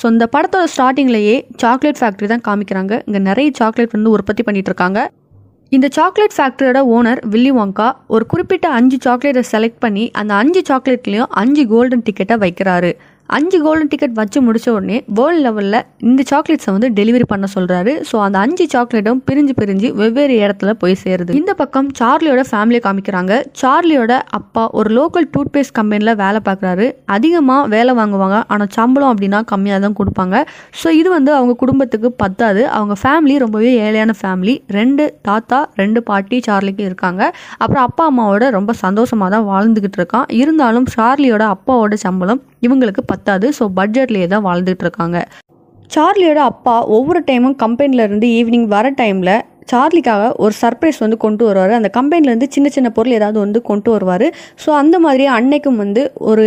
So இந்த படத்தோட ஸ்டார்டிங்லேயே சாக்லேட் ஃபேக்ட்ரி தான் காமிக்கிறாங்க. இங்கே நிறைய சாக்லேட் வந்து உற்பத்தி பண்ணிட்டு இருக்காங்க இந்த சாக்லேட் ஃபேக்ட்ரியோட ஓனர் வில்லி வாங்கா ஒரு குறிப்பிட்ட அஞ்சு சாக்லேட்டை செலக்ட் பண்ணி அந்த அஞ்சு சாக்லேட்லேயும் அஞ்சு கோல்டன் டிக்கெட்டை வைக்கிறாரு. அஞ்சு கோல்டன் டிக்கெட் வச்சு முடிச்ச உடனே வேர்ல்டு லெவலில் இந்த சாக்லேட்ஸை வந்து டெலிவரி பண்ண சொல்கிறாரு ஸோ அந்த அஞ்சு சாக்லேட்டும் பிரிஞ்சு பிரிஞ்சு வெவ்வேறு இடத்துல போய் சேருது. இந்த பக்கம் சார்லியோட ஃபேமிலியை காமிக்கிறாங்க. சார்லியோட அப்பா ஒரு லோக்கல் டூத் பேஸ்ட் கம்பெனியில் வேலை பார்க்குறாரு. அதிகமாக வேலை வாங்குவாங்க. ஆனால் சம்பளம் அப்படின்னா கம்மியாக தான் கொடுப்பாங்க. ஸோ இது வந்து அவங்க குடும்பத்துக்கு பத்தாது. அவங்க ஃபேமிலி ரொம்பவே ஏழையான ஃபேமிலி ரெண்டு தாத்தா ரெண்டு பாட்டி சார்லிக்கு இருக்காங்க. அப்புறம் அப்பா அம்மாவோட ரொம்ப சந்தோஷமாக தான் வாழ்ந்துக்கிட்டு இருக்கான். இருந்தாலும் சார்லியோட அப்பாவோட சம்பளம் இவங்களுக்கு பத்தாது. ஸோ பட்ஜெட்லேயே தான் வாழ்ந்துட்டு இருக்காங்க சார்லியோட அப்பா ஒவ்வொரு டைமும் கம்பெனிலேருந்து ஈவினிங் வர டைமில் சார்லிக்காக ஒரு சர்ப்ரைஸ் வந்து கொண்டு வருவார். அந்த கம்பெனிலேருந்து சின்ன சின்ன பொருள் ஏதாவது வந்து கொண்டு வருவார். ஸோ அந்த மாதிரி அன்னைக்கும் வந்து ஒரு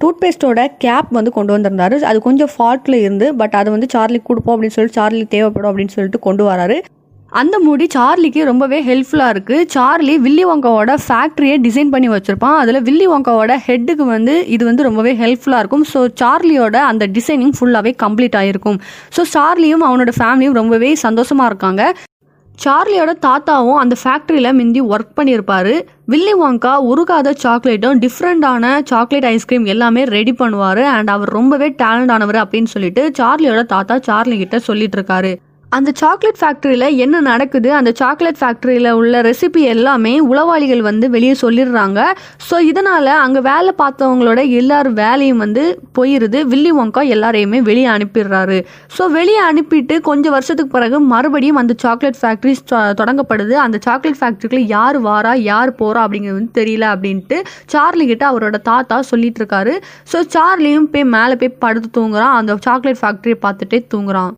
டூத்பேஸ்ட்டோட கேப் வந்து கொண்டு வந்திருந்தாரு. அது கொஞ்சம் ஃபால்ட்டில் இருந்து பட் அது வந்து சார்லிக்கு கொடுப்போம் அப்படின்னு சொல்லிட்டு சார்லி தேவைப்படும் அப்படின்னு சொல்லிட்டு கொண்டு வராரு. அந்த மூடி சார்லிக்கு ரொம்பவே ஹெல்ப்ஃபுல்லாக இருக்குது சார்லி வில்லி வாங்காவோட ஃபேக்ட்ரியை டிசைன் பண்ணி வச்சுருப்பான். அதில் வில்லி வாங்காவோட ஹெட்டுக்கு வந்து இது வந்து ரொம்பவே ஹெல்ப்ஃபுல்லாக இருக்கும். ஸோ சார்லியோட அந்த டிசைனிங் ஃபுல்லாகவே கம்ப்ளீட் ஆகிருக்கும் ஸோ சார்லியும் அவனோட ஃபேமிலியும் ரொம்பவே சந்தோஷமாக இருக்காங்க. சார்லியோட தாத்தாவும் அந்த ஃபேக்ட்ரியில் மிந்தி ஒர்க் பண்ணியிருப்பார். வில்லி வாங்கா உருகாத சாக்லேட்டும் டிஃப்ரெண்டான சாக்லேட் ஐஸ்கிரீம் எல்லாமே ரெடி பண்ணுவார். அண்ட் அவர் ரொம்பவே டேலண்ட் ஆனவர் அப்படின்னு சொல்லிட்டு சார்லியோட தாத்தா சார்லி கிட்ட சொல்லிட்டு இருக்காரு. அந்த சாக்லேட் ஃபேக்ட்ரியில் என்ன நடக்குது? அந்த சாக்லேட் ஃபேக்ட்ரியில் உள்ள ரெசிபி எல்லாமே உளவாளிகள் வந்து வெளியே சொல்லிடுறாங்க. ஸோ இதனால் அங்கே வேலை பார்த்தவங்களோட எல்லார் வேலையும் வந்து போயிடுது வில்லி ஒங்கா எல்லாரையுமே வெளியே அனுப்பிடுறாரு. ஸோ வெளியே அனுப்பிட்டு கொஞ்சம் வருஷத்துக்கு பிறகு மறுபடியும் அந்த சாக்லேட் ஃபேக்ட்ரி தொடங்கப்படுது. அந்த சாக்லேட் ஃபேக்ட்ரிக்குள்ள யார் வாரா யார் போகிறா அப்படிங்கிறது வந்து தெரியல அப்படின்ட்டு சார்லி கிட்ட அவரோட தாத்தா சொல்லிட்டு இருக்காரு. ஸோ சார்லியும் போய் மேலே போய் படுத்து தூங்குறான். அந்த சாக்லேட் ஃபேக்ட்ரியை பார்த்துட்டே தூங்குறான்.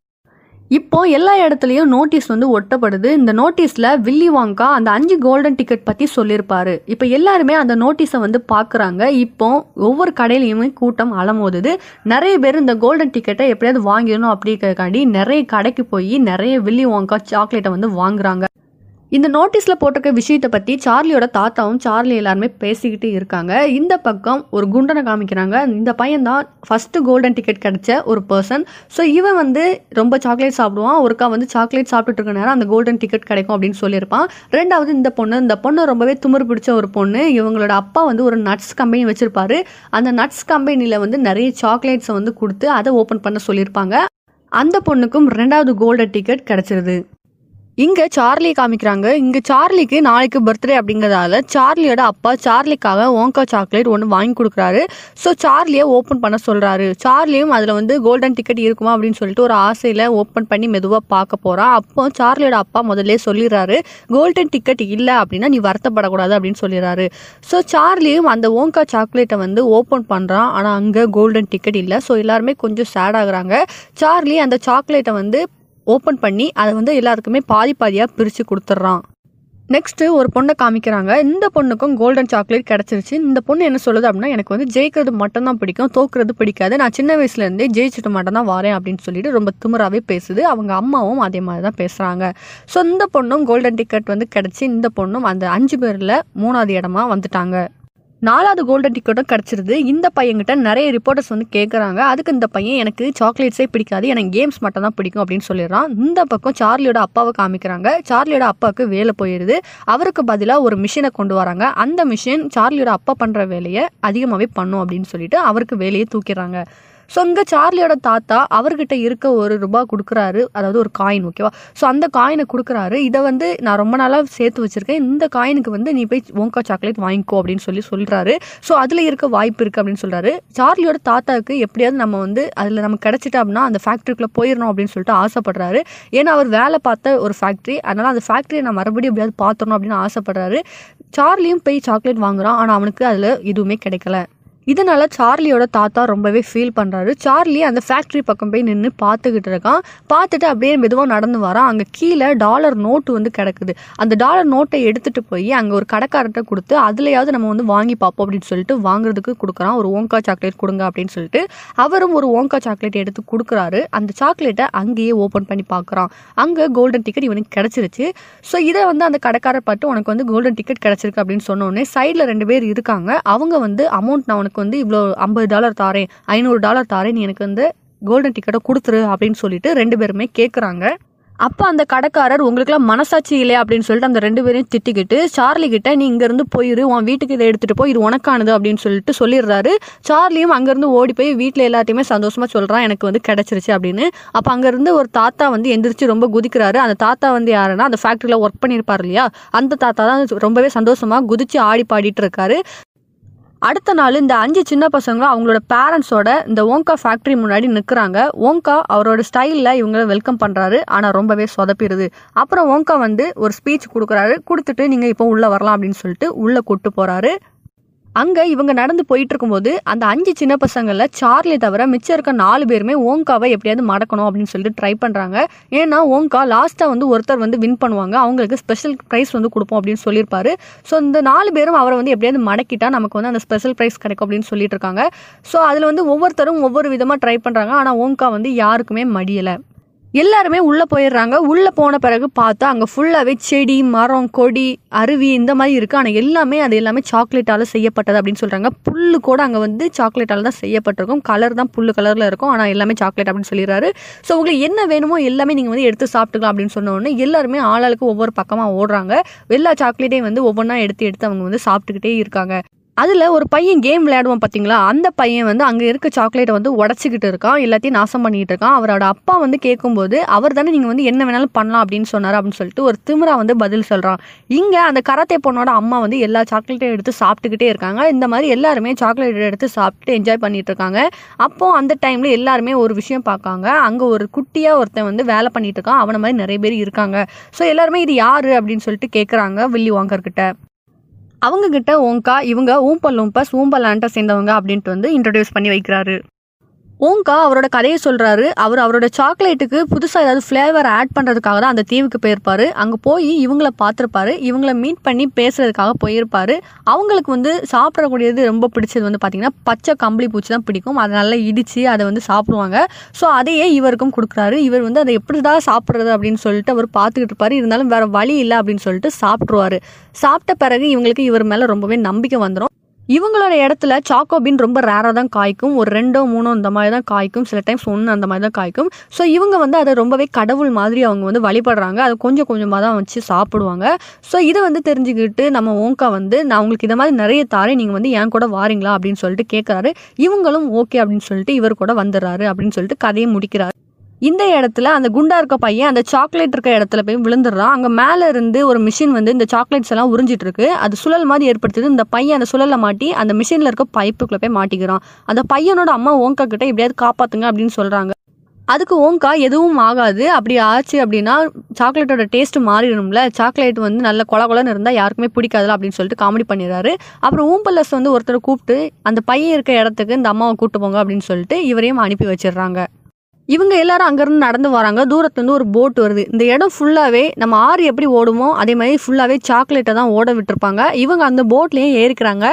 இப்போ எல்லா இடத்துலையும் நோட்டீஸ் வந்து ஒட்டப்படுது. இந்த நோட்டீஸில் வில்லி வாங்கா அந்த அஞ்சு கோல்டன் டிக்கெட் பற்றி சொல்லியிருப்பாரு இப்போ எல்லாருமே அந்த நோட்டீஸை வந்து பார்க்குறாங்க இப்போ ஒவ்வொரு கடையிலையுமே கூட்டம் அலமோதுது. நிறைய பேர் இந்த கோல்டன் டிக்கெட்டை எப்படியாவது வாங்கிடணும் அப்படிங்கிறக்காண்டி நிறைய கடைக்கு போய் நிறைய வில்லி வாங்கா சாக்லேட்டை வந்து வாங்குறாங்க. இந்த நோட்டீஸில் போட்டிருக்க விஷயத்தை பற்றி சார்லியோட தாத்தாவும் சார்லி எல்லாருமே பேசிக்கிட்டு இருக்காங்க. இந்த பக்கம் ஒரு குண்டனை காமிக்கிறாங்க. இந்த பையன் தான் ஃபஸ்ட்டு கோல்டன் டிக்கெட் கிடைச்ச ஒரு பர்சன் ஸோ இவன் வந்து ரொம்ப சாக்லேட் சாப்பிடுவான். ஒருக்கா வந்து சாக்லேட் சாப்பிட்டுட்டு இருக்க நேரம் அந்த கோல்டன் டிக்கெட் கிடைக்கும் அப்படின்னு சொல்லியிருப்பான். ரெண்டாவது இந்த பொண்ணு இந்த பொண்ணு ரொம்பவே துமுறு பிடிச்ச ஒரு பொண்ணு. இவங்களோட அப்பா வந்து ஒரு நட்ஸ் கம்பெனி வச்சுருப்பாரு. அந்த நட்ஸ் கம்பெனியில் வந்து நிறைய சாக்லேட்ஸை வந்து கொடுத்து அதை ஓப்பன் பண்ண சொல்லியிருப்பாங்க. அந்த பொண்ணுக்கும் ரெண்டாவது கோல்டன் டிக்கெட் கிடச்சிருது. இங்கே சார்லி காமிக்கிறாங்க. இங்கே சார்லிக்கு நாளைக்கு பர்த்டே அப்படிங்கிறதால சார்லியோட அப்பா சார்லிக்காக ஓங்கா சாக்லேட் ஒன்று வாங்கி கொடுக்குறாரு. ஸோ சார்லியை ஓப்பன் பண்ண சொல்கிறாரு சார்லியும் அதில் வந்து கோல்டன் டிக்கெட் இருக்குமா அப்படின்னு சொல்லிட்டு ஒரு ஆசையில் ஓப்பன் பண்ணி மெதுவாக பார்க்க போகிறான் அப்போ சார்லியோட அப்பா முதல்ல சொல்லிடுறாரு கோல்டன் டிக்கெட் இல்லை அப்படின்னா நீ வருத்தப்படக்கூடாது அப்படின்னு சொல்லிடுறாரு. ஸோ சார்லியும் அந்த ஓங்கா சாக்லேட்டை வந்து ஓப்பன் பண்ணுறான் ஆனால் அங்கே கோல்டன் டிக்கெட் இல்லை. ஸோ எல்லாருமே கொஞ்சம் சேட் ஆகுறாங்க. சார்லி அந்த சாக்லேட்டை வந்து ஓப்பன் பண்ணி அதை வந்து எல்லாருக்குமே பாதி பாதியாக பிரித்து கொடுத்துட்றான். நெக்ஸ்ட்டு ஒரு பொண்ணை காமிக்கிறாங்க. இந்த பொண்ணுக்கும் கோல்டன் சாக்லேட் கிடச்சிருச்சு. இந்த பொண்ணு என்ன சொல்லுது அப்படின்னா எனக்கு வந்து ஜெயிக்கிறது மட்டும்தான் பிடிக்கும். தோக்குறது பிடிக்காது. நான் சின்ன வயசுலேருந்தே ஜெயிச்சுட்டு மட்டும்தான் வரேன் அப்படின்னு சொல்லிட்டு ரொம்ப திமிராகவே பேசுது. அவங்க அம்மாவும் அதே மாதிரி தான் பேசுகிறாங்க ஸோ இந்த பொண்ணும் கோல்டன் டிக்கெட் வந்து கிடச்சி இந்த பொண்ணும் அந்த அஞ்சு பேரில் மூணாவது இடமா வந்துட்டாங்க. நாலாவது கோல்டன் டிக்கெட்டும் கிடச்சிருது. இந்த பையன்கிட்ட நிறைய ரிப்போர்ட்டர்ஸ் வந்து கேட்குறாங்க அதுக்கு இந்த பையன் எனக்கு சாக்லேட்ஸே பிடிக்காது எனக்கு கேம்ஸ் மட்டும் தான் பிடிக்கும் அப்படின்னு சொல்லிடுறான். இந்த பக்கம் சார்லியோட அப்பாவை காமிக்கிறாங்க. சார்லியோட அப்பாவுக்கு வேலை போயிடுது அவருக்கு பதிலாக ஒரு மிஷினை கொண்டு வராங்க. அந்த மிஷின் சார்லியோட அப்பா பண்ணுற வேலையை அதிகமாகவே பண்ணும் அப்படின்னு சொல்லிட்டு அவருக்கு வேலையை தூக்கிடுறாங்க. ஸோ இங்கே சார்லியோட தாத்தா அவர்கிட்ட இருக்க ஒரு ரூபா கொடுக்குறாரு. அதாவது ஒரு காயின் ஓகேவா ஸோ அந்த காயினை கொடுக்குறாரு. இதை வந்து நான் ரொம்ப நாளாக சேர்த்து வச்சுருக்கேன். இந்த காயினுக்கு வந்து நீ போய் ஓங்கா சாக்லேட் வாங்கிக்கோ அப்படின்னு சொல்லி சொல்கிறாரு ஸோ அதில் இருக்க வாய்ப்பு இருக்குது அப்படின்னு சொல்கிறாரு சார்லியோட தாத்தாவுக்கு எப்படியாவது நம்ம வந்து அதில் நம்ம கிடச்சிட்டா அப்படின்னா அந்த ஃபேக்ட்ரிக்குள்ளே போயிடணும் அப்படின்னு சொல்லிட்டு ஆசைப்படுறாரு. ஏன்னா அவர் வேலை பார்த்த ஒரு ஃபேக்ட்ரி அதனால் அந்த ஃபேக்ட்ரியை நான் மறுபடியும் எப்படியாவது பார்த்துடணும் அப்படின்னு ஆசைப்படுறாரு. சார்லியும் போய் சாக்லேட் வாங்குறான். ஆனால் அவனுக்கு அதில் எதுவுமே கிடைக்கல. இதனால் சார்லியோட தாத்தா ரொம்பவே ஃபீல் பண்ணுறாரு சார்லி அந்த ஃபேக்ட்ரி பக்கம் போய் நின்று பார்த்துக்கிட்டு இருக்கான். பார்த்துட்டு அப்படியே மெதுவாக நடந்து வரான் அங்கே கீழே டாலர் நோட்டு வந்து கிடக்குது. அந்த டாலர் நோட்டை எடுத்துகிட்டு போய் அங்கே ஒரு கடைக்காரர்கிட்ட கொடுத்து அதுலையாவது நம்ம வந்து வாங்கி பார்ப்போம் அப்படின்னு சொல்லிட்டு வாங்குறதுக்கு கொடுக்குறான். ஒரு ஓங்கா சாக்லேட் கொடுங்க அப்படின்னு சொல்லிட்டு அவரும் ஒரு ஓங்கா சாக்லேட் எடுத்து கொடுக்குறாரு. அந்த சாக்லேட்டை அங்கேயே ஓப்பன் பண்ணி பார்க்குறான். அங்கே கோல்டன் டிக்கெட் இவனுக்கு கிடச்சிருச்சு. ஸோ இதை வந்து அந்த கடைக்காரர் பார்த்து உனக்கு வந்து கோல்டன் டிக்கெட் கிடச்சிருக்கு அப்படின்னு சொன்னோடனே சைடில் ரெண்டு பேர் இருக்காங்க. அவங்க வந்து அமௌண்ட் நான் உனக்கு வந்து இவ்வளோ ஐம்பது டாலர் தாரேன் ஐநூறு டாலர் தாரேன் நீ எனக்கு வந்து கோல்டன் டிக்கெட்டை கொடுத்துரு அப்படின்னு சொல்லிட்டு ரெண்டு பேருமே கேட்குறாங்க அப்போ அந்த கடைக்காரர் உங்களுக்குலாம் மனசாட்சி இல்லையா? அப்படின்னு சொல்லிட்டு அந்த ரெண்டு பேரையும் திட்டிக்கிட்டு சார்லி கிட்ட நீ இங்கேருந்து போயிரு உன் வீட்டுக்கு இதை எடுத்துகிட்டு போய் இது உனக்கானது அப்படின்னு சொல்லிட்டு சொல்லிடுறாரு. சார்லியும் அங்கேருந்து ஓடி போய் வீட்டில் எல்லாத்தையுமே சந்தோஷமாக சொல்கிறான் எனக்கு வந்து கிடச்சிருச்சு அப்படின்னு. அப்போ அங்கேருந்து ஒரு தாத்தா வந்து எந்திரிச்சு ரொம்ப குதிக்கிறாரு. அந்த தாத்தா வந்து யாருன்னா அந்த ஃபேக்ட்ரியில் ஒர்க் பண்ணியிருப்பார் இல்லையா? அந்த தாத்தா தான் ரொம்பவே சந்தோஷமாக குதிச்சு ஆடி பாடிட்டு இருக்காரு. அடுத்த நாள் இந்த அஞ்சு சின்ன பசங்களும் அவங்களோட பேரண்ட்ஸோட இந்த ஓங்கா ஃபேக்ட்ரி முன்னாடி நிற்கிறாங்க ஓங்கா அவரோட ஸ்டைலில் இவங்கள வெல்கம் பண்ணுறாரு ஆனால் ரொம்பவே சொதப்பிடுது. அப்புறம் ஓங்கா வந்து ஒரு ஸ்பீச் கொடுக்குறாரு. கொடுத்துட்டு நீங்கள் இப்போ உள்ளே வரலாம் அப்படின்னு சொல்லிட்டு உள்ளே கூட்டு போகிறாரு அங்கே இவங்க நடந்து போயிட்டு இருக்கும்போது அந்த அஞ்சு சின்ன பசங்களில் சார்லி தவிர மிச்சம் இருக்க நாலு பேருமே ஓங்காவை எப்படியாவது மடக்கணும் அப்படின்னு சொல்லிட்டு ட்ரை பண்ணுறாங்க ஏன்னா ஓங்கா லாஸ்ட்டாக வந்து ஒருத்தர் வந்து வின் பண்ணுவாங்க. அவங்களுக்கு ஸ்பெஷல் ப்ரைஸ் வந்து கொடுப்போம் அப்படின்னு சொல்லியிருப்பாரு. ஸோ இந்த நாலு பேரும் அவரை வந்து எப்படியாவது மடக்கிட்டா நமக்கு வந்து அந்த ஸ்பெஷல் ப்ரைஸ் கிடைக்கும் அப்படின்னு சொல்லிட்டு இருக்காங்க ஸோ அதில் வந்து ஒவ்வொருத்தரும் ஒவ்வொரு விதமாக ட்ரை பண்ணுறாங்க ஆனால் ஓங்கா வந்து யாருக்குமே மடியலை. எல்லாருமே உள்ளே போயிடுறாங்க. உள்ளே போன பிறகு பார்த்தா அங்கே ஃபுல்லாகவே செடி மரம் கொடி அருவி இந்த மாதிரி இருக்குது ஆனால் எல்லாமே அது எல்லாமே சாக்லேட்டால் செய்யப்பட்டது அப்படின்னு சொல்கிறாங்க புல்லு கூட அங்கே வந்து சாக்லேட்டால் தான் செய்யப்பட்டிருக்கும். கலர் தான் புல் கலரில் இருக்கும். ஆனால் எல்லாமே சாக்லேட் அப்படின்னு சொல்லிடுறாரு. ஸோ உங்களுக்கு என்ன வேணுமோ எல்லாமே நீங்கள் வந்து எடுத்து சாப்பிட்டுக்கலாம் அப்படின்னு சொன்ன உடனே எல்லாருமே ஆளாளுக்கு ஒவ்வொரு பக்கமாக ஓடுறாங்க. எல்லா சாக்லேட்டையும் வந்து ஒவ்வொன்றா எடுத்து எடுத்து அவங்க வந்து சாப்பிட்டுக்கிட்டே இருக்காங்க. அதில் ஒரு பையன் கேம் விளையாடுவான் பார்த்தீங்களா அந்த பையன் வந்து அங்கே இருக்க சாக்லேட்டை வந்து உடச்சிக்கிட்டு இருக்கான் எல்லாத்தையும் நாசம் பண்ணிகிட்டு இருக்கான். அவரோட அப்பா வந்து கேட்கும்போது அவர் தானே நீங்கள் வந்து என்ன வேணாலும் பண்ணலாம் அப்படின்னு சொன்னார் அப்படின்னு சொல்லிட்டு ஒரு திமிரா வந்து பதில் சொல்கிறான் இங்கே அந்த கராத்தே பொண்ணோட அம்மா வந்து எல்லா சாக்லேட்டையும் எடுத்து சாப்பிட்டுக்கிட்டே இருக்காங்க. இந்த மாதிரி எல்லாருமே சாக்லேட் எடுத்து சாப்பிட்டு என்ஜாய் பண்ணிட்டு இருக்காங்க. அப்போ அந்த டைமில் எல்லாருமே ஒரு விஷயம் பார்க்காங்க. அங்கே ஒரு குட்டியாக ஒருத்தன் வந்து வேலை பண்ணிட்டு இருக்கான். அவனை மாதிரி நிறைய பேர் இருக்காங்க. ஸோ எல்லாருமே இது யார்? அப்படின்னு சொல்லிட்டு கேட்குறாங்க வில்லி வாங்கர்கிட்ட அவங்க கிட்ட ஓங்கா இவங்க ஊம்பல் ஊம்பஸ் ஊம்பலான்ட்ட சேர்ந்தவங்க அப்படின்ட்டு வந்து இன்ட்ரடியூஸ் பண்ணி வைக்கிறாரு. ஓங்கா அவரோட கதையை சொல்றாரு. அவர் அவரோட சாக்லேட்டுக்கு புதுசாக ஏதாவது ஃப்ளேவர் ஆட் பண்ணுறதுக்காக தான் அந்த தீவுக்கு போயிருப்பாரு. அங்கே போய் இவங்கள பார்த்துருப்பாரு. இவங்கள மீட் பண்ணி பேசுறதுக்காக போயிருப்பாரு. அவங்களுக்கு வந்து சாப்பிடக்கூடியது ரொம்ப பிடிச்சது வந்து பார்த்திங்கன்னா பச்சை கம்பளி பூச்சி தான் பிடிக்கும். அதை நல்லா இடித்து அதை வந்து சாப்பிடுவாங்க. ஸோ அதையே இவருக்கும் கொடுக்குறாரு. இவர் வந்து அதை எப்படி தான் சாப்பிட்றது அப்படின்னு சொல்லிட்டு அவர் பார்த்துக்கிட்டு இருப்பாரு. இருந்தாலும் வேற வழி இல்லை அப்படின்னு சொல்லிட்டு சாப்பிட்ருவாரு சாப்பிட்ட பிறகு இவங்களுக்கு இவர் மேலே ரொம்பவே நம்பிக்கை வந்துடும் இவங்களோட இடத்துல சாக்கோபின் ரொம்ப ரேராக தான் காய்க்கும். ஒரு ரெண்டோ மூணோ இந்த மாதிரி தான் காய்க்கும். சில டைம்ஸ் ஒன்று அந்த மாதிரி தான் காய்க்கும். ஸோ இவங்க வந்து அதை ரொம்பவே கடவுள் மாதிரி அவங்க வந்து வழிபடுறாங்க. அதை கொஞ்சம் கொஞ்சமாக தான் வச்சு சாப்பிடுவாங்க. ஸோ இதை வந்து தெரிஞ்சுக்கிட்டு நம்ம ஓங்கா வந்து நான் உங்களுக்கு இதை மாதிரி நிறைய தாரேன். நீங்கள் வந்து என் கூட வாரீங்களா அப்படின்னு சொல்லிட்டு கேட்குறாரு இவங்களும் ஓகே அப்படின்னு சொல்லிட்டு இவர் கூட வந்துடுறாரு அப்படின்னு சொல்லிட்டு கதையை முடிக்கிறாரு. இந்த இடத்துல அந்த குண்டா இருக்க பையன் அந்த சாக்லேட் இருக்க இடத்துல போய் விழுந்துடுறான். அங்கே மேலே இருந்து ஒரு மிஷின் வந்து இந்த சாக்லேட்ஸ் எல்லாம் உறிஞ்சிட்டு இருக்கு அது சுழல் மாதிரி ஏற்படுத்துது. இந்த பையன் அந்த சுழலை மாட்டி அந்த மிஷினில் இருக்க பைப்புக்குள்ளே போய் மாட்டிக்கிறான். அந்த பையனோட அம்மா ஓங்கா கிட்ட எப்படியாவது காப்பாத்துங்க அப்படின்னு சொல்கிறாங்க அதுக்கு ஓங்கா எதுவும் ஆகாது. அப்படி ஆச்சு அப்படின்னா சாக்லேட்டோட டேஸ்ட் மாறிடும்ல. சாக்லேட் வந்து நல்ல கொல கொலன்னு இருந்தால் யாருக்குமே பிடிக்காதுல அப்படின்னு சொல்லிட்டு காமெடி பண்ணிடுறாரு. அப்புறம் ஊம்பல்லஸ் வந்து ஒருத்தரை கூப்பிட்டு அந்த பையன் இருக்க இடத்துக்கு இந்த அம்மாவை கூப்பிட்டு போங்க அப்படின்னு சொல்லிட்டு இவரையும் அனுப்பி வச்சிடுறாங்க. இவங்க எல்லாரும் அங்கேருந்து நடந்து வராங்க. தூரத்துலேருந்து ஒரு போட் வருது. இந்த இடம் ஃபுல்லாகவே நம்ம ஆறு எப்படி ஓடுமோ அதே மாதிரி ஃபுல்லாகவே சாக்லேட்டை தான் ஓட விட்டுருப்பாங்க. இவங்க அந்த போட்லேயும் ஏறிக்கிறாங்க.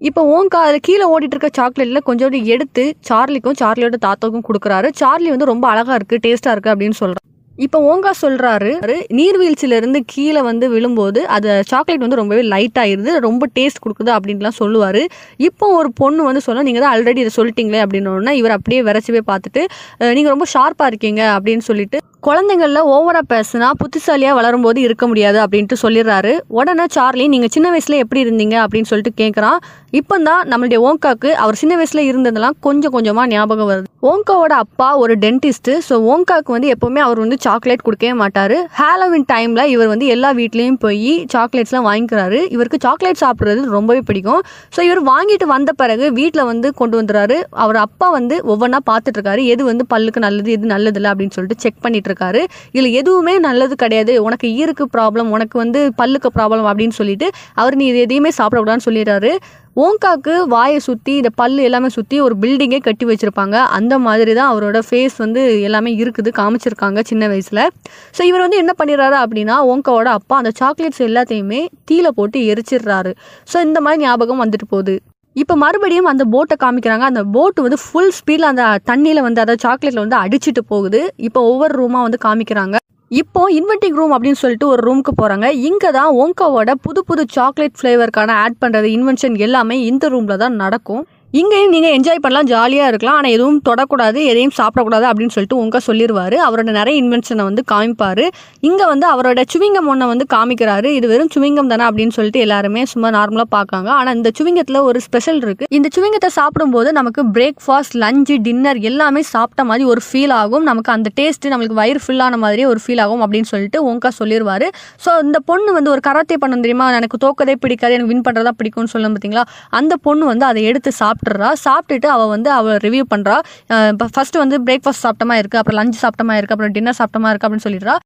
இப்போ ஓங்கா அதில் கீழே ஓடிட்டு இருக்க சாக்லேட்டில் கொஞ்சோண்டு எடுத்து சார்லிக்கும் சார்லியோட தாத்தாவுக்கும் கொடுக்குறாரு. சார்லி வந்து ரொம்ப அழகாக இருக்குது டேஸ்ட்டாக இருக்குது அப்படின்னு சொல்கிறான் இப்போ ஓங்கா சொல்கிறாரு நீர்வீழ்ச்சியிலேருந்து கீழே வந்து விழும்போது அது சாக்லேட் வந்து ரொம்பவே லைட் ஆயிருது ரொம்ப டேஸ்ட் கொடுக்குது அப்படின்லாம் சொல்லுவார். இப்போ ஒரு பொண்ணு வந்து சொன்னால் நீங்கள் தான் ஆல்ரெடி இதை சொல்லிட்டீங்களே அப்படின்னு இவர் அப்படியே விரைச்சி போய் பார்த்துட்டு நீங்கள் ரொம்ப ஷார்ப்பாக இருக்கீங்க அப்படின்னு சொல்லிட்டு குழந்தைங்களில் ஓவராக பேசுனா புத்திசாலியாக வளரும்போது இருக்க முடியாது அப்படின்ட்டு சொல்லிடுறாரு. உடனே சார்லி நீங்கள் சின்ன வயசில் எப்படி இருந்தீங்க? அப்படின்னு சொல்லிட்டு கேட்குறான் இப்போ தான் நம்மளுடைய ஓங்காக்கு அவர் சின்ன வயசில் இருந்ததெல்லாம் கொஞ்சம் கொஞ்சமாக ஞாபகம் வருது. ஓங்காவோட அப்பா ஒரு டென்டிஸ்ட்டு ஸோ ஓங்காக்கு வந்து எப்போவுமே அவர் வந்து சாக்லேட் கொடுக்கவே மாட்டார். ஹாலோவின் டைமில் இவர் வந்து எல்லா வீட்லேயும் போய் சாக்லேட்ஸ்லாம் வாங்கிக்கிறாரு. இவருக்கு சாக்லேட் சாப்பிட்றது ரொம்பவே பிடிக்கும். ஸோ இவர் வாங்கிட்டு வந்த பிறகு வீட்டில் வந்து கொண்டு வந்துடுறாரு. அவர் அப்பா வந்து ஒவ்வொன்றா பார்த்துட்ருக்காரு எது வந்து பல்லுக்கு நல்லது எது நல்லதில்லை அப்படின்னு சொல்லிட்டு செக் பண்ணிட்டு இருக்காரு இதில் எதுவுமே நல்லது கிடையாது. உனக்கு ஈருக்கு ப்ராப்ளம் உனக்கு வந்து பல்லுக்கு ப்ராப்ளம் அப்படின்னு சொல்லிட்டு அவர் நீ இது எதையுமே சாப்பிடக்கூடாதுன்னு சொல்லிடுறாரு. ஓங்காக்கு வாயை சுற்றி இந்த பல்லு எல்லாமே சுற்றி ஒரு பில்டிங்கே கட்டி வச்சுருப்பாங்க. அந்த மாதிரி தான் அவரோட ஃபேஸ் வந்து எல்லாமே இருக்குது காமிச்சிருக்காங்க சின்ன வயசில். ஸோ இவர் வந்து என்ன பண்ணிடுறாரு அப்படின்னா ஓங்காவோட அப்பா அந்த சாக்லேட்ஸ் எல்லாத்தையுமே தீல போட்டு எரிச்சிடுறாரு. ஸோ இந்த மாதிரி ஞாபகம் வந்துட்டு போகுது. இப்போ மறுபடியும் அந்த போட்டை காமிக்கிறாங்க. அந்த போட்டு வந்து ஃபுல் ஸ்பீடில் அந்த தண்ணியில் வந்து அதாவது சாக்லேட்டில் வந்து அடிச்சுட்டு போகுது. இப்போ ஒவ்வொரு ரூமாக வந்து காமிக்கிறாங்க. இப்போ இன்வெர்டிங் ரூம் அப்படின்னு சொல்லிட்டு ஒரு ரூமுக்கு போகிறாங்க இங்கே தான் ஓங்காவோட புது புது சாக்லேட் ஃப்ளேவருக்கான ஆட் பண்ணுறது இன்வென்ஷன் எல்லாமே இந்த ரூமில் தான் நடக்கும். இங்கேயும் நீங்கள் என்ஜாய் பண்ணலாம் ஜாலியாக இருக்கலாம். ஆனால் எதுவும் தொடக்கூடாது எதையும் சாப்பிடக்கூடாது அப்படின்னு சொல்லிட்டு உங்க சொல்லிடுவார் அவரோட நிறைய இன்வென்ஷனை வந்து காமிப்பார். இங்கே வந்து அவரோட சுவிங்கம் ஒன்றை வந்து காமிக்கிறாரு. இது வெறும் சுவிங்கம் தானே அப்படின்னு சொல்லிட்டு எல்லாருமே சும்மா நார்மலாக பார்க்காங்க. ஆனால் இந்த சுவிங்கத்தில் ஒரு ஸ்பெஷல் இருக்குது இந்த சுவிங்கத்தை சாப்பிடும்போது நமக்கு பிரேக்ஃபாஸ்ட் லஞ்சு டின்னர் எல்லாமே சாப்பிட்ட மாதிரி ஒரு ஃபீல் ஆகும். நமக்கு அந்த டேஸ்ட் நம்மளுக்கு வயிறு ஃபுல்லான மாதிரியே ஒரு ஃபீல் ஆகும் அப்படின்னு சொல்லிட்டு ஓங்கா சொல்லிடுவார் ஸோ இந்த பொண்ணு வந்து ஒரு கராத்தே பண்ண தெரியுமா? எனக்கு தோக்கதே பிடிக்காது எனக்கு வின் பண்ணுறதா பிடிக்கும்னு சொல்லும் பார்த்தீங்களா? அந்த பொண்ணு வந்து அதை எடுத்து சாப்பிட்றா சாப்பிட்டுட்டு அவள் வந்து அவள் ரிவ்யூ பண்ணுறா இப்போ ஃபஸ்ட்டு வந்து பிரேக்ஃபாஸ்ட் சாப்பிட்டமா இருக்குது அப்புறம் லஞ்ச் சாப்பிட்டமா இருக்குது அப்புறம் டின்னர் சாப்பிட்டமா இருக்குது அப்படின்னு சொல்லிடுறா.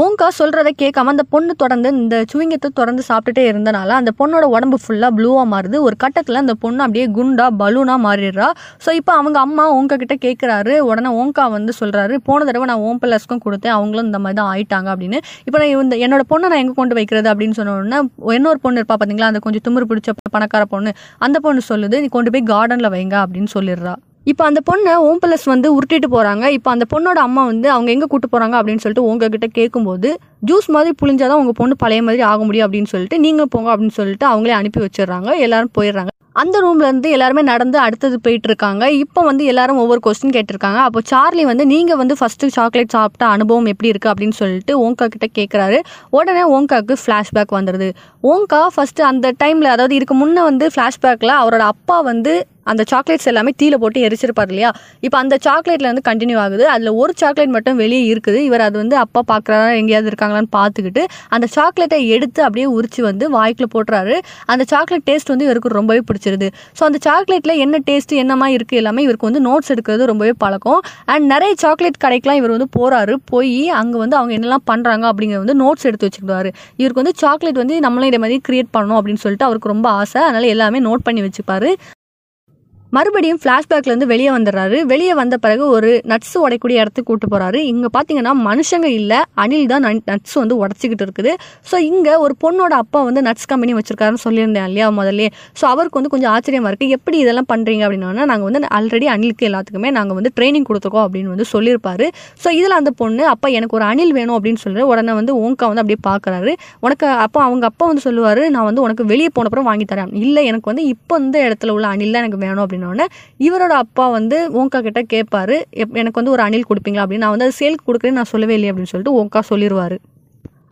ஓங்கா சொல்கிறத கேட்காம அந்த பொண்ணு தொடர்ந்து இந்த சுவிங்கத்தை தொடர்ந்து சாப்பிட்டுட்டே இருந்தனால அந்த பொண்ணோட உடம்பு ஃபுல்லாக ப்ளூவாக மாறுது. ஒரு கட்டத்தில் அந்த பொண்ணு அப்படியே குண்டா பலூனாக மாறிடுறா. ஸோ இப்போ அவங்க அம்மா ஓங்கா கிட்ட கேட்குறாரு. உடனே ஓங்கா வந்து சொல்கிறாரு போன தடவை நான் ஓம் பிளஸ்க்கும் கொடுத்தேன். அவங்களும் இந்த மாதிரி தான் ஆயிட்டாங்க அப்படின்னு. இப்போ நான் இந்த என்னோட பொண்ணை நான் எங்கே கொண்டு வைக்கிறது அப்படின்னு சொன்னோடனே இன்னொரு பொண்ணு இருப்பா பார்த்தீங்களா அந்த கொஞ்சம் திமிரு பிடிச்ச பணக்கார பொண்ணு. அந்த பொண்ணு சொல்லுது நீ கொண்டு போய் கார்டனில் வைங்க அப்படின்னு சொல்லிடுறா. இப்போ அந்த பொண்ணை ஓம் பிளஸ் வந்து உருட்டிட்டு போகிறாங்க இப்போ அந்த பொண்ணோட அம்மா வந்து அவங்க எங்கே கூட்டு போகிறாங்க அப்படின்னு சொல்லிட்டு உங்ககிட்ட கேட்கும்போது ஜூஸ் மாதிரி புளிஞ்சாதான் உங்கள் பொண்ணு பழைய மாதிரி ஆக முடியும் அப்படின்னு சொல்லிட்டு நீங்கள் போங்க அப்படின்னு சொல்லிட்டு அவங்களே அனுப்பி வச்சிடுறாங்க. எல்லாரும் போயிடுறாங்க. அந்த ரூம்ல இருந்து எல்லாருமே நடந்து அடுத்தது போயிட்டு இருக்காங்க. இப்போ வந்து எல்லாரும் ஒவ்வொரு கொஸ்டின் கேட்டிருக்காங்க. அப்போ சார்லி வந்து நீங்க வந்து ஃபர்ஸ்ட் சாக்லேட் சாப்பிட்ட அனுபவம் எப்படி இருக்கு? அப்படின்னு சொல்லிட்டு ஓங்கா கிட்ட கேட்குறாரு உடனே ஓங்காக்கு ஃப்ளாஷ்பேக் வந்துடுது ஓங்கா ஃபர்ஸ்ட் அந்த டைம்ல அதாவது இதுக்கு முன்ன வந்து ஃப்ளாஷ்பேக்ல அவரோட அப்பா வந்து அந்த சாக்லேட்ஸ் எல்லாமே தீல போட்டு எரிச்சிருப்பார் இல்லையா? இப்போ அந்த சாக்லேட்ல வந்து கண்டினியூ ஆகுது. அதில் ஒரு சாக்லேட் மட்டும் வெளியே இருக்குது. இவர் அது வந்து அப்பா பார்க்குறாரா? எங்கேயாவது இருக்காங்க இருக்காங்களான்னு பார்த்துக்கிட்டு அந்த சாக்லேட்டை எடுத்து அப்படியே உரிச்சு வந்து வாய்க்குள்ள போட்டுறாரு. அந்த சாக்லேட் டேஸ்ட் வந்து இவருக்கு ரொம்பவே பிடிச்சிருது. ஸோ அந்த சாக்லேட்டில் என்ன டேஸ்ட் என்னமா இருக்குது எல்லாமே இவருக்கு வந்து நோட்ஸ் எடுக்கிறது ரொம்பவே பழக்கம். அண்ட் நிறைய சாக்லேட் கடைக்கெலாம் இவர் வந்து போகிறாரு போய் அங்கே வந்து அவங்க என்னெல்லாம் பண்ணுறாங்க அப்படிங்கிறது வந்து நோட்ஸ் எடுத்து வச்சுக்கிடுவார் இவருக்கு வந்து சாக்லேட் வந்து நம்மளும் இதே மாதிரி கிரியேட் பண்ணணும் அப்படின்னு சொல்லிட்டு அவருக்கு ரொம்ப ஆசை. அதனால் எல்லாமே நோட் பண்ணி வச்சுப்பாரு. மறுபடியும் ஃப்ளாஷ்பேக்லேருந்து வெளியே வந்துடுறாரு. வெளியே வந்த பிறகு ஒரு நட்ஸ் உடைக்கூடிய இடத்துக்கு கூட்டு போகிறாரு இங்கே பார்த்தீங்கன்னா மனுஷங்க இல்லை அணில் தான் நட்ஸ் வந்து உடச்சிக்கிட்டு இருக்குது. ஸோ இங்கே ஒரு பொண்ணோட அப்பா வந்து நட்ஸ் கம்பெனி வச்சிருக்காருன்னு சொல்லியிருந்தேன் இல்லையா முதல்ல. ஸோ அவருக்கு வந்து கொஞ்சம் ஆச்சரியமாக இருக்குது எப்படி இதெல்லாம் பண்ணுறீங்க அப்படின்னா நாங்கள் வந்து ஆல்ரெடி அணிலுக்கு எல்லாத்துக்குமே நாங்கள் வந்து ட்ரைனிங் கொடுத்துருக்கோம் அப்படின்னு வந்து சொல்லியிருப்பாரு. ஸோ இதில் அந்த பொண்ணு அப்பா எனக்கு ஒரு அணில் வேணும் அப்படின்னு சொல்லி உடனே வந்து ஓங்கா வந்து அப்படியே பார்க்குறாரு உனக்கு அப்போ அவங்க அப்பா வந்து சொல்லுவார் நான் வந்து உனக்கு வெளியே போனப்புறம் வாங்கி தரேன். இல்லை எனக்கு வந்து இப்போ இந்த இடத்துல உள்ள அணில் தான் எனக்கு வேணும் அப்படின்னு அப்படின்னோடனே இவரோட அப்பா வந்து ஓங்கா கிட்ட கேட்பாரு எப்- எனக்கு வந்து ஒரு அணில் கொடுப்பீங்களா? அப்படின்னு. நான் வந்து அது சேலுக்கு கொடுக்குறேன்னு நான் சொல்லவே இல்லை அப்படின்னு சொல்லிட்டு ஓங்கா சொல்லிடுவாரு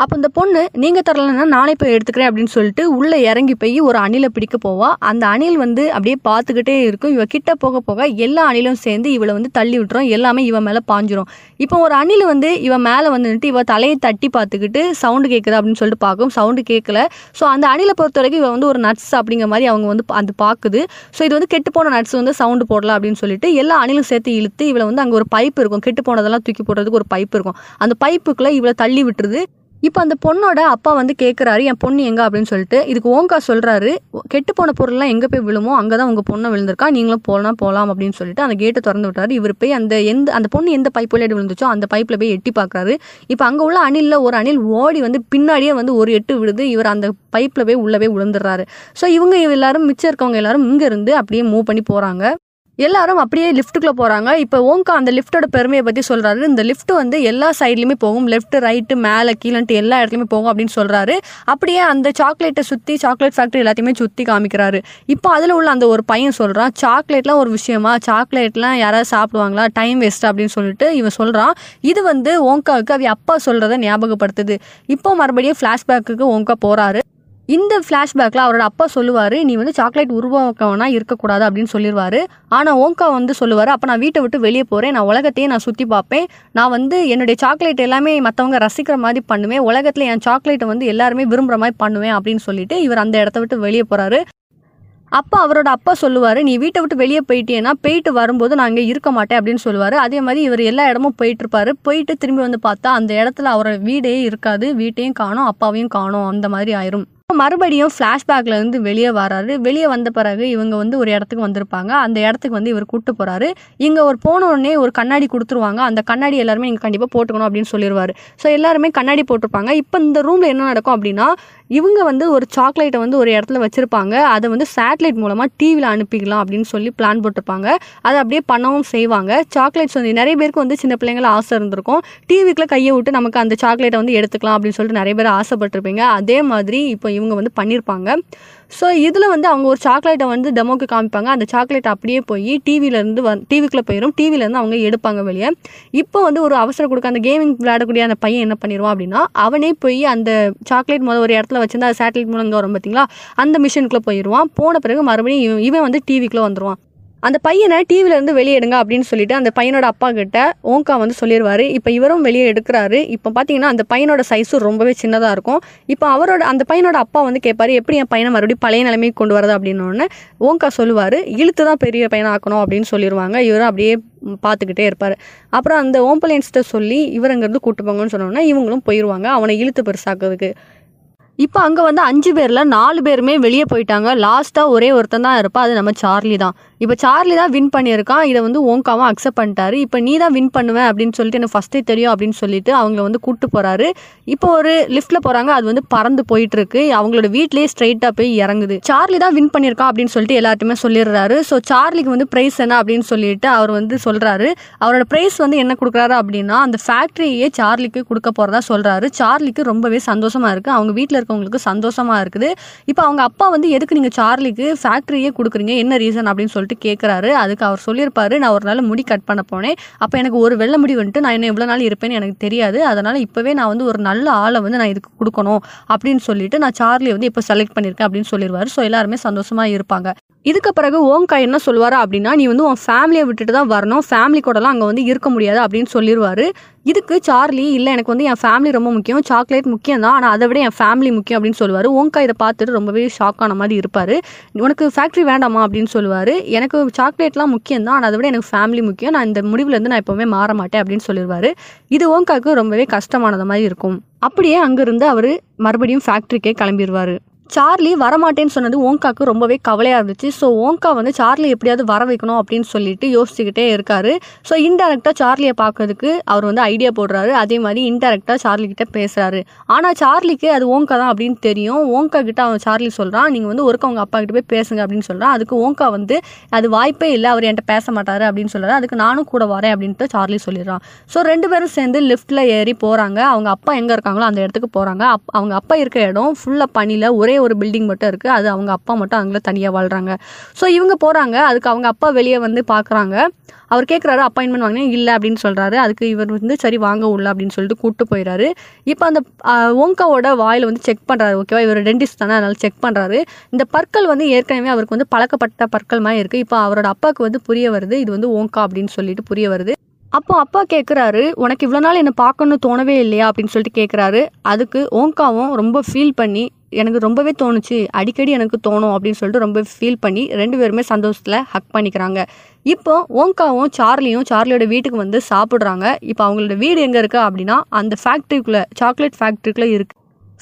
அப்போ இந்த பொண்ணு நீங்கள் தரலைன்னா நானே போய் எடுத்துக்கிறேன் அப்படின்னு சொல்லிட்டு உள்ளே இறங்கி போய் ஒரு அணிலை பிடிக்க போவா. அந்த அணில் வந்து அப்படியே பார்த்துக்கிட்டே இருக்கும். இவ கிட்ட போக போக எல்லா அணிலும் சேர்ந்து இவளை வந்து தள்ளி விட்டுரும். எல்லாமே இவன் மேலே பாஞ்சிரும். இப்போ ஒரு அணில் வந்து இவன் மேலே வந்துட்டு இவ தலையை தட்டி பார்த்துக்கிட்டு சவுண்டு கேட்குது அப்படின்னு சொல்லிட்டு பார்க்கும். சவுண்டு கேட்கல ஸோ அந்த அணிலை பொறுத்த வரைக்கும் இவன் வந்து ஒரு நட்ஸ் அப்படிங்கிற மாதிரி அவங்க வந்து அது பார்க்குது ஸோ இது வந்து கெட்டு போன நட்ஸ் வந்து சவுண்டு போடலாம் அப்படின்னு சொல்லிட்டு எல்லா அணிலும் சேர்த்து இழுத்து இவளை வந்து அங்கே ஒரு பைப் இருக்கும். கெட்டு போனதெல்லாம் தூக்கி போடுறதுக்கு ஒரு பைப் இருக்கும். அந்த பைப்புக்குள்ளே இவளை தள்ளி விட்டுருது. இப்போ அந்த பொண்ணோட அப்பா வந்து கேட்குறாரு என் பொண்ணு எங்கே? அப்படின்னு சொல்லிட்டு இதுக்கு ஓங்கா சொல்கிறாரு கெட்டு போன பொருள்லாம் எங்கே போய் விழுமோ அங்கே தான் உங்கள் பொண்ணை விழுந்திருக்கா நீங்களும் போகலாம் போகலாம் அப்படின்னு சொல்லிட்டு அந்த கேட்டை திறந்து விட்டாரு. இவர் போய் அந்த எந்த அந்த பொண்ணு எந்த பைப் வழியாடி விழுந்துச்சோ அந்த பைப்பில் போய் எட்டி பார்க்குறாரு இப்போ அங்கே உள்ள அணிலில் ஒரு அணில் ஓடி வந்து பின்னாடியே வந்து ஒரு எட்டு விழுது இவர் அந்த பைப்பில் போய் உள்ளே போய் விழுந்துடுறாரு. ஸோ இவங்க எல்லாரும் மிச்சம் இருக்கவங்க எல்லாரும் இங்கேருந்து அப்படியே மூவ் பண்ணி போகிறாங்க எல்லாரும் அப்படியே லிஃப்ட்டுக்குள்ளே போகிறாங்க இப்போ ஓங்கா அந்த லிஃப்ட்டோட பெருமையை பற்றி சொல்கிறாரு இந்த லிஃப்ட் வந்து எல்லா சைட்லேயுமே போகும். லெஃப்ட் ரைட்டு மேலே கீழன்ட்டு எல்லா இடத்துலையுமே போகும் அப்படின்னு சொல்கிறாரு அப்படியே அந்த சாக்லேட்டை சுற்றி சாக்லேட் ஃபேக்ட்ரி எல்லாத்தையுமே சுற்றி காமிக்கிறாரு. இப்போ அதில் உள்ள அந்த ஒரு பையன் சொல்கிறான் சாக்லேட்லாம் ஒரு விஷயமா? சாக்லேட்லாம் யாராவது சாப்பிடுவாங்களா? டைம் வேஸ்ட் அப்படின்னு சொல்லிட்டு இவன் சொல்கிறான் இது வந்து ஓங்காவுக்கு அவ அப்பா சொல்கிறத ஞாபகப்படுத்துது. இப்போ மறுபடியும் ஃப்ளாஷ்பேக்கு ஓங்கா போகிறாரு இந்த ஃப்ளாஷ்பேக்கில் அவரோட அப்பா சொல்லுவார் நீ வந்து சாக்லேட் உருவாக்கவனா இருக்கக்கூடாது அப்படின்னு சொல்லிடுவாரு ஆனால் ஓங்கா வந்து சொல்லுவார் அப்போ நான் வீட்டை விட்டு வெளியே போகிறேன் நான் உலகத்தையே நான் சுற்றி பார்ப்பேன். நான் வந்து என்னுடைய சாக்லேட் எல்லாமே மற்றவங்க ரசிக்கிற மாதிரி பண்ணுவேன். உலகத்தில் என் சாக்லேட்டை வந்து எல்லாருமே விரும்புகிற மாதிரி பண்ணுவேன் அப்படின்னு சொல்லிட்டு இவர் அந்த இடத்த விட்டு வெளியே போகிறாரு அப்பா அவரோட அப்பா சொல்லுவார் நீ வீட்டை விட்டு வெளியே போயிட்டேன்னா போயிட்டு வரும்போது நான் இங்கே இருக்க மாட்டேன் அப்படின்னு சொல்லுவார். அதே மாதிரி இவர் எல்லா இடமும் போயிட்டு இருப்பாரு. போயிட்டு திரும்பி வந்து பார்த்தா அந்த இடத்துல அவரோட வீடே இருக்காது. வீட்டையும் காணும் அப்பாவையும் காணும். அந்த மாதிரி ஆயிரும். மறுபடியும் ஃப்ளாஷ்பேக்ல இருந்து வெளியே வராரு. வெளியே வந்த பிறகு இவங்க வந்து ஒரு இடத்துக்கு வந்திருப்பாங்க. அந்த இடத்துக்கு வந்து இவர் கூப்பிட்டு போறாரு. இங்க ஒரு போன உடனே ஒரு கண்ணாடி கொடுத்துருவாங்க. அந்த கண்ணாடி எல்லாருமே நீங்க கண்டிப்பா போட்டுக்கணும் அப்படின்னு சொல்லிடுவாரு ஸோ எல்லாருமே கண்ணாடி போட்டிருப்பாங்க. இப்போ இந்த ரூம்ல என்ன நடக்கும் அப்படின்னா இவங்க வந்து ஒரு சாக்லேட்டை வந்து ஒரு இடத்துல வச்சுருப்பாங்க. அதை வந்து சேட்டலைட் மூலமாக டிவியில் அனுப்பிக்கலாம் அப்படின்னு சொல்லி பிளான் போட்டிருப்பாங்க. அதை அப்படியே பண்ணவும் செய்வாங்க. சாக்லேட்ஸ் வந்து நிறைய பேருக்கு வந்து சின்ன பிள்ளைங்கள ஆசை இருந்திருக்கும். டிவிக்குள்ளே கையை விட்டு நமக்கு அந்த சாக்லேட்டை வந்து எடுத்துக்கலாம் அப்படின்னு சொல்லிட்டு நிறைய பேர் ஆசைப்பட்டிருப்பீங்க. அதே மாதிரி இப்போ இவங்க வந்து பண்ணியிருப்பாங்க ஸோ இதில் வந்து அவங்க ஒரு சாக்லேட்டை வந்து டெமோக்கு காமிப்பாங்க. அந்த சாக்லேட் அப்படியே போய் டிவியிலேருந்து வந் டிவிக்குள்ளே போயிடும் டிவியிலேருந்து அவங்க எடுப்பாங்க வெளியே. இப்போ வந்து ஒரு அவசரம் கொடுக்க அந்த கேமிங் விளையாடக்கூடிய அந்த பையன் என்ன பண்ணிடுவான் அப்படின்னா அவனே போய் அந்த சாக்லேட் முதல் ஒரு இடத்துல வச்சிருந்தா அது சேட்டலைட் மூலம் வரும் பார்த்தீங்களா அந்த மிஷினுக்குள்ளே போயிடுவான் போன பிறகு மறுபடியும் இவன் இவன் வந்து டிவிக்குள்ளே வந்துடுவான் அந்த பையனை டிவியில இருந்து வெளியே எடுங்க அப்படின்னு சொல்லிட்டு அந்த பையனோட அப்பா கிட்ட ஓங்கா வந்து சொல்லிடுவாரு இப்போ இவரும் வெளியே எடுக்கிறாரு. இப்போ பார்த்தீங்கன்னா அந்த பையனோட சைஸும் ரொம்பவே சின்னதாக இருக்கும். இப்போ அவரோட அந்த பையனோட அப்பா வந்து கேட்பாரு எப்படி என் பையனை மறுபடியும் பழைய நிலைமைக்கு கொண்டு வரது? அப்படின்னு உடனே ஓங்கா சொல்லுவார். இழுத்து தான் பெரிய பையனை ஆக்கணும் அப்படின்னு சொல்லிடுவாங்க இவரும் அப்படியே பார்த்துக்கிட்டே இருப்பார். அப்புறம் அந்த ஓம்பலைன்ஸ்கிட்ட சொல்லி இவர் அங்கேருந்து கூட்டு போங்கன்னு சொன்னோன்னா இவங்களும் போயிடுவாங்க அவனை இழுத்து பெருசாக்குறதுக்கு. இப்போ அங்கே வந்து அஞ்சு பேரில் நாலு பேருமே வெளியே போயிட்டாங்க. லாஸ்ட்டாக ஒரே ஒருத்தன் தான் இருப்பா. அது நம்ம சார்லி தான். இப்போ சார்லி தான் வின் பண்ணியிருக்கான். இதை வந்து ஓங்காவும் அக்செப்ட் பண்ணிட்டாரு. இப்போ நீ தான் வின் பண்ணுவேன் அப்படின்னு சொல்லிட்டு எனக்கு ஃபஸ்ட்டே தெரியும் அப்படின்னு சொல்லிட்டு அவங்கள வந்து கூப்பிட்டு போகிறாரு இப்போ ஒரு லிஃப்ட்டில் போகிறாங்க அது வந்து பறந்து போயிட்டுருக்கு. அவங்களோட வீட்லேயே ஸ்ட்ரைட்டாக போய் இறங்குது. சார்லி தான் வின் பண்ணியிருக்கான் அப்படின்னு சொல்லிட்டு எல்லாத்தையுமே சொல்லிடுறாரு. ஸோ சார்லிக்கு வந்து ப்ரைஸ் என்ன அப்படின்னு சொல்லிட்டு அவர் வந்து சொல்கிறாரு அவரோட ப்ரைஸ் வந்து என்ன கொடுக்குறாரு அப்படின்னா அந்த ஃபேக்ட்ரியே சார்லிக்கு கொடுக்க போகிறதா சொல்கிறாரு சார்லிக்கு ரொம்பவே சந்தோஷமாக இருக்குது அவங்க வீட்டில் இருக்க இருக்கவங்களுக்கு சந்தோஷமாக இருக்குது. இப்போ அவங்க அப்பா வந்து எதுக்கு நீங்கள் சார்லிக்கு ஃபேக்ட்ரியே கொடுக்குறீங்க? என்ன ரீசன் அப்படின்னு சொல்லிட்டு கேட்குறாரு அதுக்கு அவர் சொல்லியிருப்பாரு நான் ஒரு நாள் முடி கட் பண்ண போனேன். அப்போ எனக்கு ஒரு வெள்ளை முடி வந்துட்டு நான் என்ன எவ்வளோ நாள் இருப்பேன்னு எனக்கு தெரியாது. அதனால் இப்போவே நான் வந்து ஒரு நல்ல ஆளை வந்து நான் இதுக்கு கொடுக்கணும். அப்படின்னு சொல்லிட்டு நான் சார்லி வந்து இப்போ செலக்ட் பண்ணியிருக்கேன் அப்படின்னு சொல்லிடுவார் ஸோ எல்லாருமே சந்தோஷமாக இருப்பாங்க. இதுக்கு பிறகு ஓங்கா என்ன சொல்லுவார் அப்படின்னா நீ வந்து உன் ஃபேமிலியை விட்டுட்டு தான் வரணும். ஃபேமிலி கூடலாம் அங்கே வந்து இருக்க முடியாது அப்படின்னு சொல்லிடுவார் இதுக்கு சார்லி இல்லை எனக்கு வந்து என் ஃபேமிலி ரொம்ப முக்கியம். சாக்லேட் முக்கியம் தான். ஆனால் அதை விட என் ஃபேமிலி முக்கியம் அப்படின்னு சொல்லுவார். ஓங்கா இதை பார்த்துட்டு ரொம்பவே ஷாக் ஆன மாதிரி இருப்பார். உனக்கு ஃபேக்ட்ரி வேண்டாமா? அப்படின்னு சொல்லுவார். எனக்கு சாக்லேட்லாம் முக்கியம் தான். ஆனால் அதை விட எனக்கு ஃபேமிலி முக்கியம். நான் இந்த முடிவுலேருந்து நான் எப்போவுமே மாற மாட்டேன் அப்படின்னு சொல்லிடுவார் இது ஓங்காவுக்கு ரொம்பவே கஷ்டமானது மாதிரி இருக்கும். அப்படியே அங்கேருந்து அவர் மறுபடியும் ஃபேக்ட்ரிக்கே கிளம்பிடுவார் சார்லி வரமாட்டேன்னு சொன்னது ஓங்காக்கு ரொம்பவே கவலையாக இருந்துச்சு. ஸோ ஓங்கா வந்து சார்லி எப்படியாவது வர வைக்கணும் அப்படின்னு சொல்லிட்டு யோசிச்சுக்கிட்டே இருக்காரு. ஸோ இன்டெரக்டாக சார்லியை பார்க்கறதுக்கு அவர் வந்து ஐடியா போடுறாரு. அதே மாதிரி இன்டெரக்டாக சார்லி கிட்ட பேசுறாரு. ஆனால் சார்லிக்கு அது ஓங்கா தான் அப்படின்னு தெரியும். ஓங்கா கிட்ட அவன் சார்லி சொல்கிறான் நீங்கள் வந்து ஒருக்க அவங்க அப்பா கிட்ட போய் பேசுங்க அப்படின்னு சொல்கிறான் அதுக்கு ஓங்கா வந்து அது வாய்ப்பே இல்லை அவர் என்கிட்ட பேச மாட்டாரு அப்படின்னு சொல்கிறாரு அதுக்கு நானும் கூட வரேன் அப்படின்ட்டு சார்லி சொல்லிடுறான். ஸோ ரெண்டு பேரும் சேர்ந்து லிஃப்ட்டில் ஏறி போகிறாங்க அவங்க அப்பா எங்கே இருக்காங்களோ அந்த இடத்துக்கு போகிறாங்க அப் அவங்க அப்பா இருக்க இடம் ஃபுல்லாக பனியில் ஒரே ஒரு பில்டிங் மட்டும் இருக்குது அது அவங்க அப்பா மட்டும் அங்கே தனியாக வாழ்கிறாங்க ஸோ இவங்க போகிறாங்க அதுக்கு அவங்க அப்பா வெளியே வந்து பார்க்குறாங்க அவர் கேட்குறாரு அப்பாயின்மெண்ட் வாங்கினேன் இல்லை அப்படின்னு சொல்கிறாரு அதுக்கு இவர் வந்து சரி வாங்க உள்ள அப்படின்னு சொல்லிட்டு கூப்பிட்டு போயிடாரு இப்போ அந்த ஓங்காவோட வாயில் வந்து செக் பண்ணுறாரு ஓகேவா இவர் டென்டிஸ்ட் தானே அதனால் செக் பண்ணுறாரு இந்த பற்கள் வந்து ஏற்கனவே அவருக்கு வந்து பழக்கப்பட்ட பற்கள் மாதிரி இருக்குது இப்போ அவரோட அப்பாவுக்கு வந்து புரிய வருது இது வந்து ஓங்கா அப்படின்னு சொல்லிட்டு புரிய வருது. அப்போ அப்பா கேட்குறாரு உனக்கு இவ்வளோ நாள் என்னை பார்க்கணும்னு தோணவே இல்லையா? அப்படின்னு சொல்லிட்டு கேட்குறாரு அதுக்கு ஓங்காவும் ரொம்ப ஃபீல் பண்ணி எனக்கு ரொம்பவே தோணுச்சு அடிக்கடி எனக்கு தோணும் அப்படின்னு சொல்லிட்டு ரொம்ப ஃபீல் பண்ணி ரெண்டு பேருமே சந்தோஷத்தில் ஹக் பண்ணிக்கிறாங்க. இப்போ ஓங்காவும் சார்லியும் சார்லியோட வீட்டுக்கு வந்து சாப்பிட்றாங்க. இப்போ அவங்களோட வீடு எங்கே இருக்குது அப்படின்னா அந்த ஃபேக்ட்ரிக்குள்ளே சாக்லேட் ஃபேக்ட்ரிக்குள்ளே இருக்குது